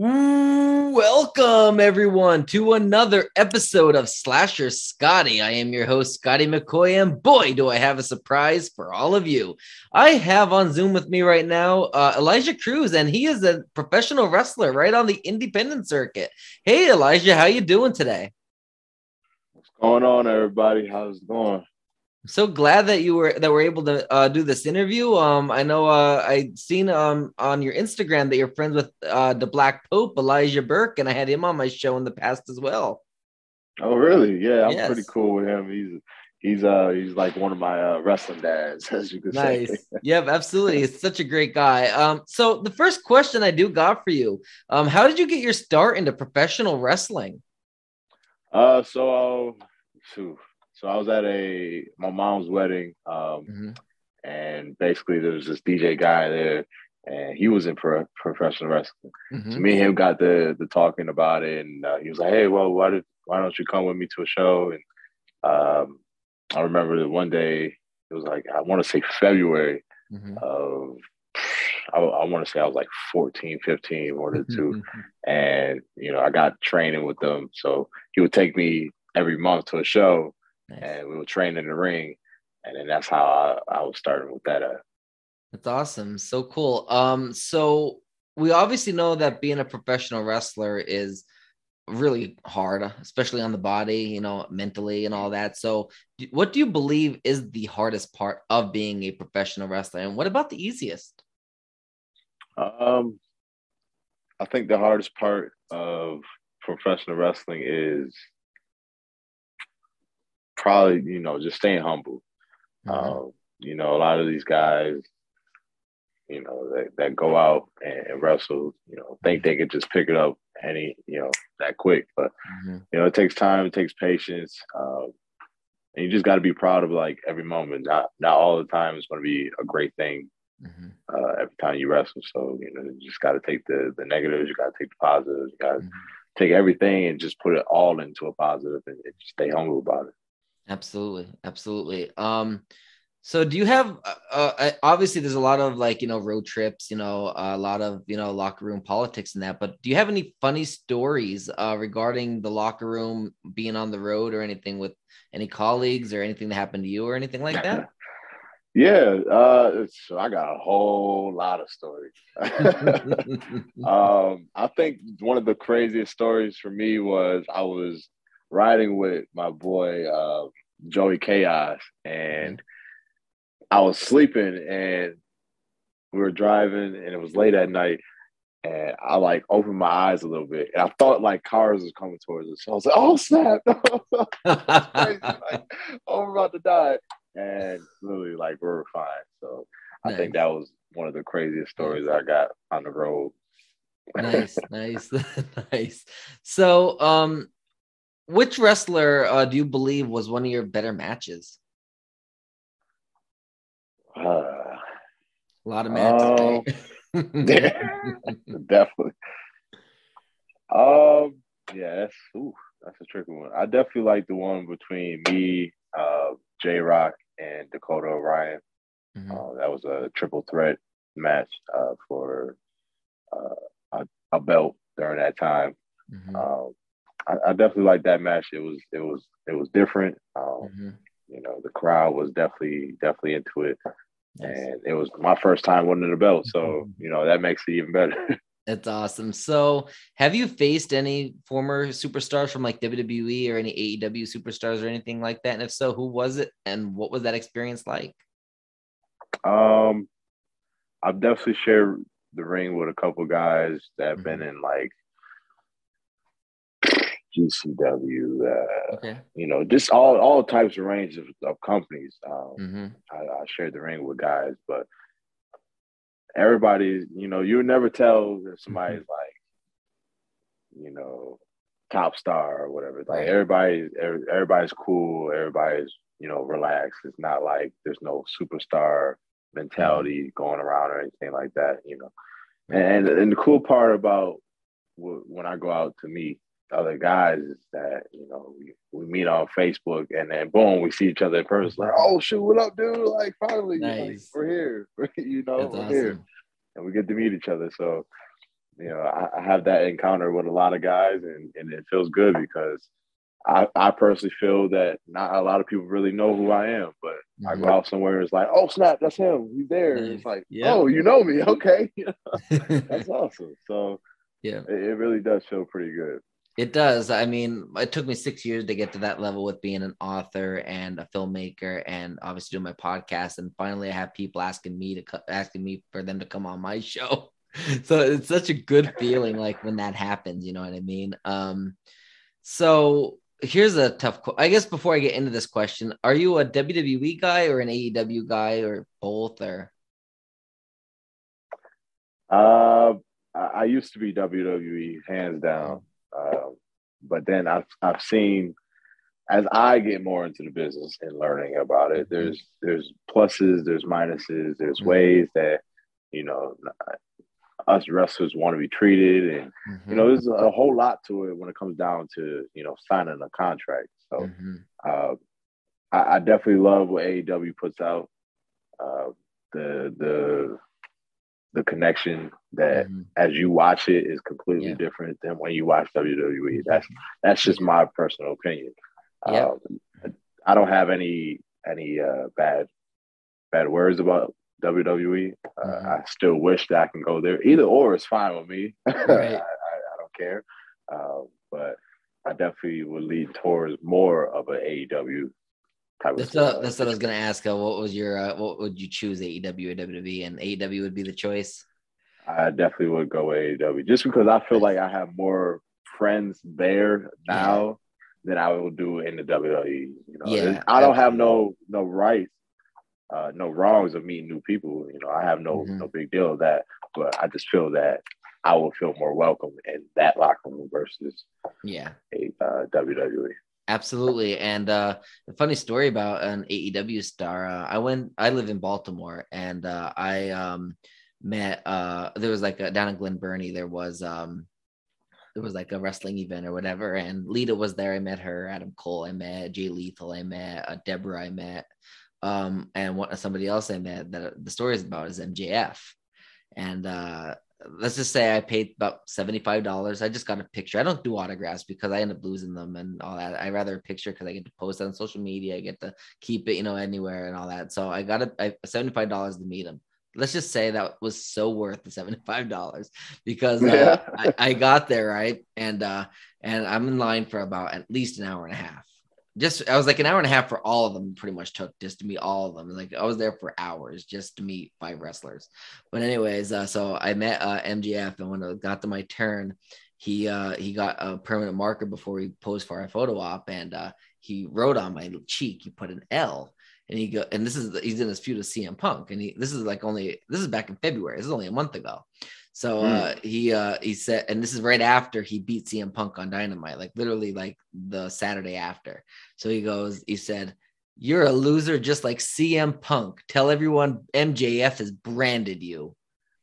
Welcome, everyone, to another episode of Slasher Scotty. I am your host, Scotty McCoy, and boy, do I have a surprise for all of you. I have on Zoom with me right now uh, Elijah Cruz, and he is a professional wrestler right on the independent circuit. Hey, Elijah, how you doing today? What's going on, everybody? How's it going? So glad that you were that we're able to uh, do this interview. Um, I know uh, I seen um on your Instagram that you're friends with uh, the Black Pope Elijah Burke, and I had him on my show in the past as well. Oh, really? Yeah, I'm yes. pretty cool with him. He's he's uh he's like one of my uh, wrestling dads, as you could nice. say. yep, absolutely. He's such a great guy. Um, so the first question I do got for you, um, how did you get your start into professional wrestling? Uh, so uh, so I was at a my mom's wedding, um, mm-hmm. and basically there was this DJ guy there, and he was in pro- professional wrestling. Mm-hmm. So me and him got the the talking about it, and uh, he was like, "Hey, well, why did why don't you come with me to a show?" And um, I remember that one day it was like I want to say February mm-hmm. of I, I want to say I was like 14, 15, one or two. and, you know, I got training with them. So he would take me every month to a show. Nice. And we were training in the ring. And then that's how I, I was starting with that. Uh, that's awesome. So cool. Um, so we obviously know that being a professional wrestler is really hard, especially on the body, you know, mentally and all that. So, what do you believe is the hardest part of being a professional wrestler, and what about the easiest? Um, I think the hardest part of professional wrestling is probably you know just staying humble. Mm-hmm. Um, you know, a lot of these guys, you know, that, that go out and wrestle, you know, think they could just pick it up any, you know, that quick. But mm-hmm. you know, it takes time, it takes patience, um, and you just got to be proud of like every moment. Not not all the time is going to be a great thing. Mm-hmm. Uh, every time you wrestle, so you know, you just got to take the the negatives, you got to take the positives, you got to mm-hmm. take everything and just put it all into a positive and, and stay humble about it. Absolutely, absolutely. Um, so do you have? Uh, uh, obviously, there's a lot of like you know road trips, you know, a lot of you know locker room politics and that. But do you have any funny stories uh, regarding the locker room being on the road or anything with any colleagues or anything that happened to you or anything like that? Yeah, uh, so I got a whole lot of stories. um, I think one of the craziest stories for me was I was riding with my boy uh, Joey Chaos, and I was sleeping, and we were driving, and it was late at night, and I like opened my eyes a little bit, and I thought like cars was coming towards us. So I was like, "Oh snap!" like, oh, we're about to die, and literally like we are fine. So I think that was one of the craziest stories I got on the road. nice, nice, nice. So, um, which wrestler uh, do you believe was one of your better matches? Uh, a lot of matches. Um, yeah, definitely. Um, yeah, that's ooh, that's a tricky one. I definitely like the one between me, uh, J Rock, and Dakota Orion. Mm-hmm. Uh, that was a triple threat match uh, for uh, a, a, belt during that time. Mm-hmm. Um, I, I definitely like that match. It was it was it was different. Um, mm-hmm. You know, the crowd was definitely definitely into it, yes. and it was my first time winning the belt. So mm-hmm. you know that makes it even better. That's awesome. So, have you faced any former superstars from like WWE or any AEW superstars or anything like that? And if so, who was it, and what was that experience like? Um, I've definitely shared the ring with a couple guys that have mm-hmm. been in like GCW, uh, okay. you know, just all all types of range of, of companies. Um, mm-hmm. I, I shared the ring with guys, but everybody, you know, you never tell if somebody's mm-hmm. like, you know, top star or whatever. Like right. everybody's everybody's cool, everybody's you know relaxed. It's not like there's no superstar mentality mm-hmm. going around or anything like that. You know, and and the cool part about when I go out to meet other guys is that you know we, we meet on Facebook and then boom we see each other in person like oh shoot what up dude like finally nice. like, we're here you know That's we're awesome. here and we get to meet each other so you know, I, I, have that encounter with a lot of guys, and and it feels good because I, I personally feel that not a lot of people really know who I am, but mm-hmm. I go mm-hmm. out somewhere, and it's like, oh snap, that's him, he's there. It's like, yeah. oh, you know me, okay, that's awesome. So yeah, it, it really does feel pretty good. It does. I mean, it took me six years to get to that level with being an author and a filmmaker, and obviously doing my podcast. And finally, I have people asking me to asking me for them to come on my show. So it's such a good feeling, like when that happens. You know what I mean? Um, so here's a tough. I guess before I get into this question, are you a WWE guy or an AEW guy or both? Or uh, I used to be WWE, hands down. Um, but then I've I've seen as I get more into the business and learning about it, there's there's pluses, there's minuses, there's mm-hmm. ways that you know us wrestlers want to be treated, and mm-hmm. you know there's a whole lot to it when it comes down to you know signing a contract. So mm-hmm. uh, I, I, definitely love what AEW puts out. Uh, the the the connection that mm-hmm. as you watch it is completely yeah. different than when you watch WWE. That's that's just my personal opinion. Yeah. Um, I don't have any any uh, bad bad words about WWE. Uh, mm-hmm. I still wish that I can go there. Either or is fine with me. Right. I, I, I, don't care. Uh, but I definitely would lead towards more of an AEW type that's, what, that's what I was gonna ask. Uh, what was your uh, what would you choose AEW or WWE? And AEW would be the choice. I definitely would go AEW just because I feel like I have more friends there now yeah. than I will do in the WWE. You know, yeah, I don't have no no rights, uh, no wrongs of meeting new people. You know, I have no mm-hmm. no big deal of that. But I just feel that I will feel more welcome in that locker room versus yeah a uh, WWE. Absolutely. And uh, a funny story about an AEW star. Uh, I went. I live in Baltimore, and uh, I um, met. Uh, there was like a, down in Glen Burnie. There was um, there was like a wrestling event or whatever, and Lita was there. I met her. Adam Cole. I met Jay Lethal. I met uh, Deborah. I met um, and what somebody else I met that the story is about is MJF, and uh, let's just say I paid about $75. I just got a picture. I don't do autographs because I end up losing them and all that. I rather a picture because I get to post it on social media. I get to keep it, you know, anywhere and all that. So I got a, I, $75 to meet him. Let's just say that was so worth the $75 because uh, I, I got there, right? And, uh, and I'm in line for about at least an hour and a half just I was like an hour and a half for all of them pretty much took just to meet all of them. Like I was there for hours just to meet five wrestlers. But anyways, uh, so I met uh, MJF and when it got to my turn, he uh, he got a permanent marker before he posed for our photo op and uh, he wrote on my cheek, he put an L and he go and this is he's in his feud with CM Punk and he this is like only this is back in February. This is only a month ago. So hmm. uh, he uh, he said, and this is right after he beat CM Punk on Dynamite, like literally like the Saturday after. So he goes, he said, "You're a loser, just like CM Punk. Tell everyone MJF has branded you."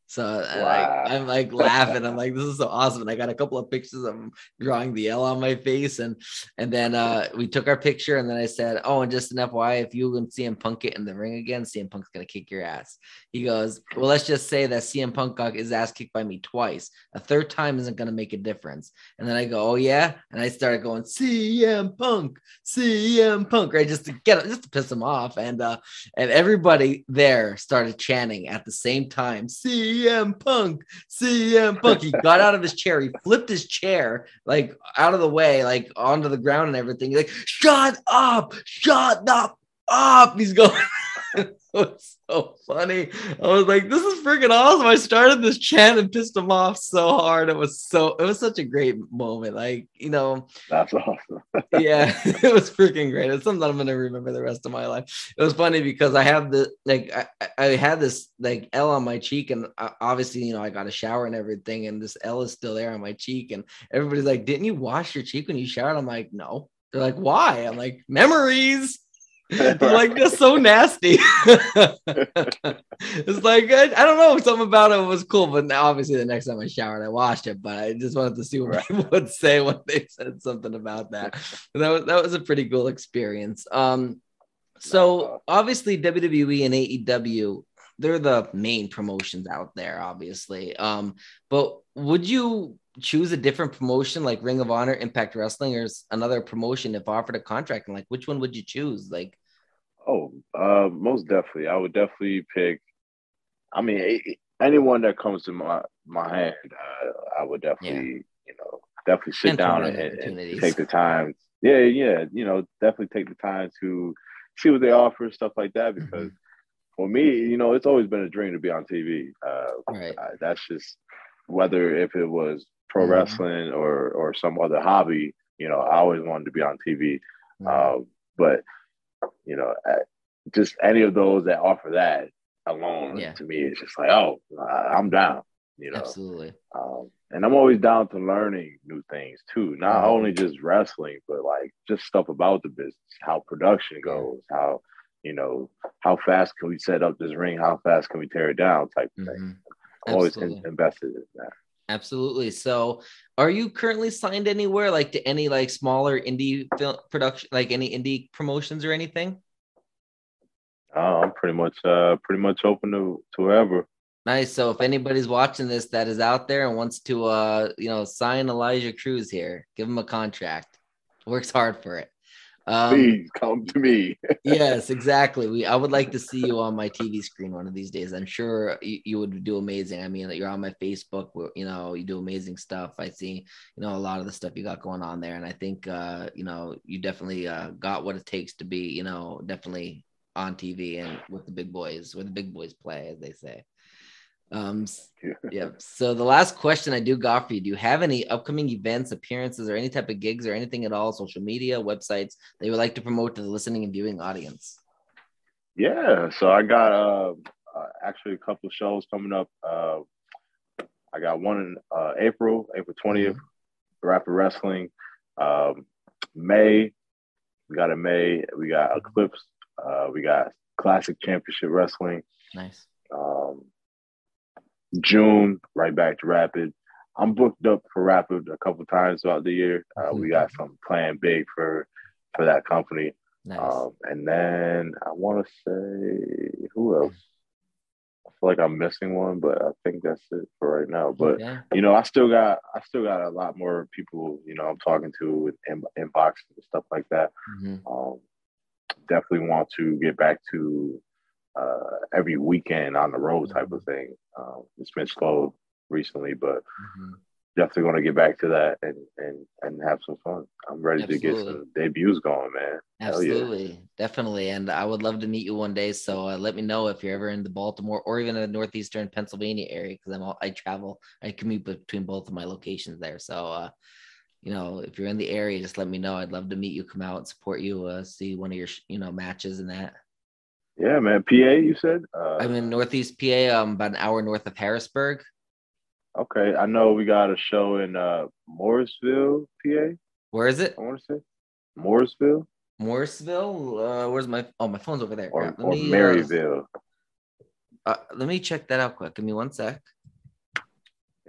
So wow. I, am like laughing. I'm like, this is so awesome. And I got a couple of pictures of him drawing the L on my face. And and then uh, we took our picture. And then I said, Oh, and just an FYI, if you and CM Punk get in the ring again, CM Punk's gonna kick your ass. He goes, Well, let's just say that CM Punk got his ass kicked by me twice. A third time isn't gonna make a difference. And then I go, Oh yeah. And I started going, CM Punk, CM Punk, right? Just to get just to piss him off. And uh, and everybody there started chanting at the same time, CM CM Punk, CM Punk. He got out of his chair. He flipped his chair like out of the way, like onto the ground and everything. He's like, shut up, shut up, up. He's going. was so funny. I was like, this is freaking awesome. I started this chant and pissed him off so hard. It was so, it was such a great moment. Like, you know, that's awesome. yeah, it was freaking great. It's something I'm going to remember the rest of my life. It was funny because I have the, like, I, I had this like L on my cheek, and uh, obviously, you know, I got a shower and everything, and this L is still there on my cheek. And everybody's like, didn't you wash your cheek when you showered? I'm like, no. They're like, why? I'm like, memories. Like that's so nasty. it's like I, I, don't know, something about it was cool, but now obviously the next time I showered, I washed it. But I just wanted to see what right. people would say when they said something about that. And that was that was a pretty cool experience. Um, so obviously WWE and AEW they're the main promotions out there, obviously. Um, but would you choose a different promotion like Ring of Honor, Impact Wrestling, or another promotion if offered a contract? And like, which one would you choose? Like, oh, uh, most definitely, I would definitely pick. I mean, anyone that comes to my my hand, uh, I would definitely, yeah. you know, definitely sit and down and, and, take the time. Yeah, yeah, you know, definitely take the time to see what they offer, and stuff like that. Mm-hmm. Because mm-hmm. for me, you know, it's always been a dream to be on TV. Uh, right. I, that's just whether if it was pro mm-hmm. wrestling or or some other hobby. You know, I always wanted to be on TV. Mm-hmm. Uh, but you know, just any of those that offer that alone yeah. to me is just like, oh, I'm down. You know, absolutely. Um, and I'm always down to learning new things too. Not mm-hmm. only just wrestling, but like just stuff about the business, how production goes, how you know, how fast can we set up this ring? How fast can we tear it down? Type of mm-hmm. thing. I'm always invested in that. Absolutely. So, are you currently signed anywhere, like to any like smaller indie film production, like any indie promotions or anything? Uh, I'm pretty much, uh, pretty much open to to whoever. Nice. So, if anybody's watching this that is out there and wants to, uh, you know, sign Elijah Cruz here, give him a contract. Works hard for it. Um, Please come to me. yes, exactly. We I would like to see you on my TV screen one of these days. I'm sure you, you would do amazing. I mean, you're on my Facebook. You know, you do amazing stuff. I see, you know, a lot of the stuff you got going on there, and I think, uh, you know, you definitely uh, got what it takes to be, you know, definitely on TV and with the big boys, where the big boys play, as they say. Um, yeah. So the last question I do got for you: Do you have any upcoming events, appearances, or any type of gigs or anything at all, social media, websites that you would like to promote to the listening and viewing audience? Yeah. So I got uh, uh actually a couple of shows coming up. Uh, I got one in uh, April, April 20th, mm-hmm. Rapid Wrestling. Um, May, we got a May. We got Eclipse. Uh, we got Classic Championship Wrestling. Nice. Um, June, right back to Rapid. I'm booked up for Rapid a couple times throughout the year. Uh, we got some plan big for for that company. Nice. Um, and then I want to say who else? I feel like I'm missing one, but I think that's it for right now. But yeah. you know, I still got I still got a lot more people. You know, I'm talking to in inbox and stuff like that. Mm-hmm. Um, definitely want to get back to uh, every weekend on the road type of thing. Um, it's been slow recently, but mm-hmm. definitely want to get back to that and and and have some fun. I'm ready Absolutely. to get some debuts going, man. Absolutely, yeah. definitely, and I would love to meet you one day. So uh, let me know if you're ever in the Baltimore or even the northeastern Pennsylvania area because I'm all, I travel, I commute between both of my locations there. So. Uh, you know, if you're in the area, just let me know. I'd love to meet you, come out and support you, uh, see one of your, you know, matches and that. Yeah, man. PA, you said? Uh, I'm in Northeast PA. I'm about an hour north of Harrisburg. Okay, I know we got a show in uh, Morrisville, PA. Where is it? I want to say Morrisville. Morrisville. Uh, where's my? Oh, my phone's over there. Or, or me, uh, Maryville. Uh, let me check that out quick. Give me one sec.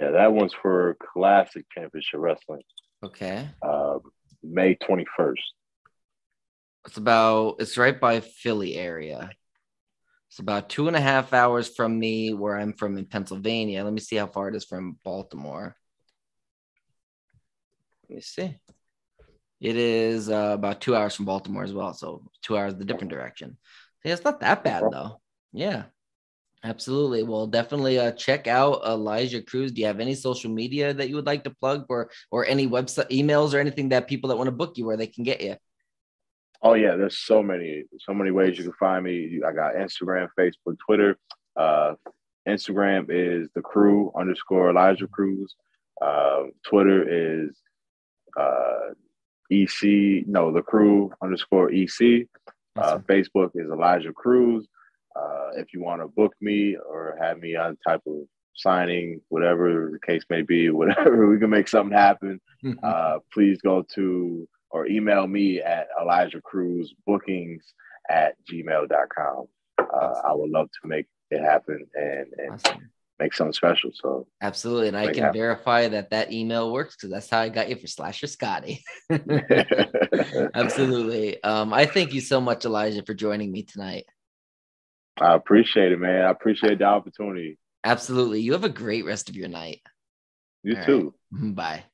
Yeah, that one's for Classic Championship Wrestling. Okay. Um, May twenty first. It's about it's right by Philly area. It's about two and a half hours from me, where I'm from in Pennsylvania. Let me see how far it is from Baltimore. Let me see. It is uh, about two hours from Baltimore as well, so two hours the different direction. Yeah, it's not that bad though. Yeah, absolutely. Well, definitely uh, check out Elijah Cruz. Do you have any social media that you would like to plug, or or any website emails or anything that people that want to book you where they can get you? Oh yeah, there's so many, so many ways you can find me. I got Instagram, Facebook, Twitter. Uh, Instagram is the crew underscore Elijah Cruz. Uh, Twitter is uh, EC, no, the crew underscore EC. Uh, Facebook is Elijah Cruz. Uh, if you want to book me or have me on type of signing, whatever the case may be, whatever we can make something happen, uh, please go to or email me at Elijah Cruz bookings at gmail.com. Uh, I would love to make it happen and, and awesome. make something special. So absolutely. And I can verify that that email works because that's how I got you for Slasher Scotty. absolutely. Um, I thank you so much, Elijah, for joining me tonight. I appreciate it, man. I appreciate the opportunity. Absolutely. You have a great rest of your night. You All too. Right. Bye.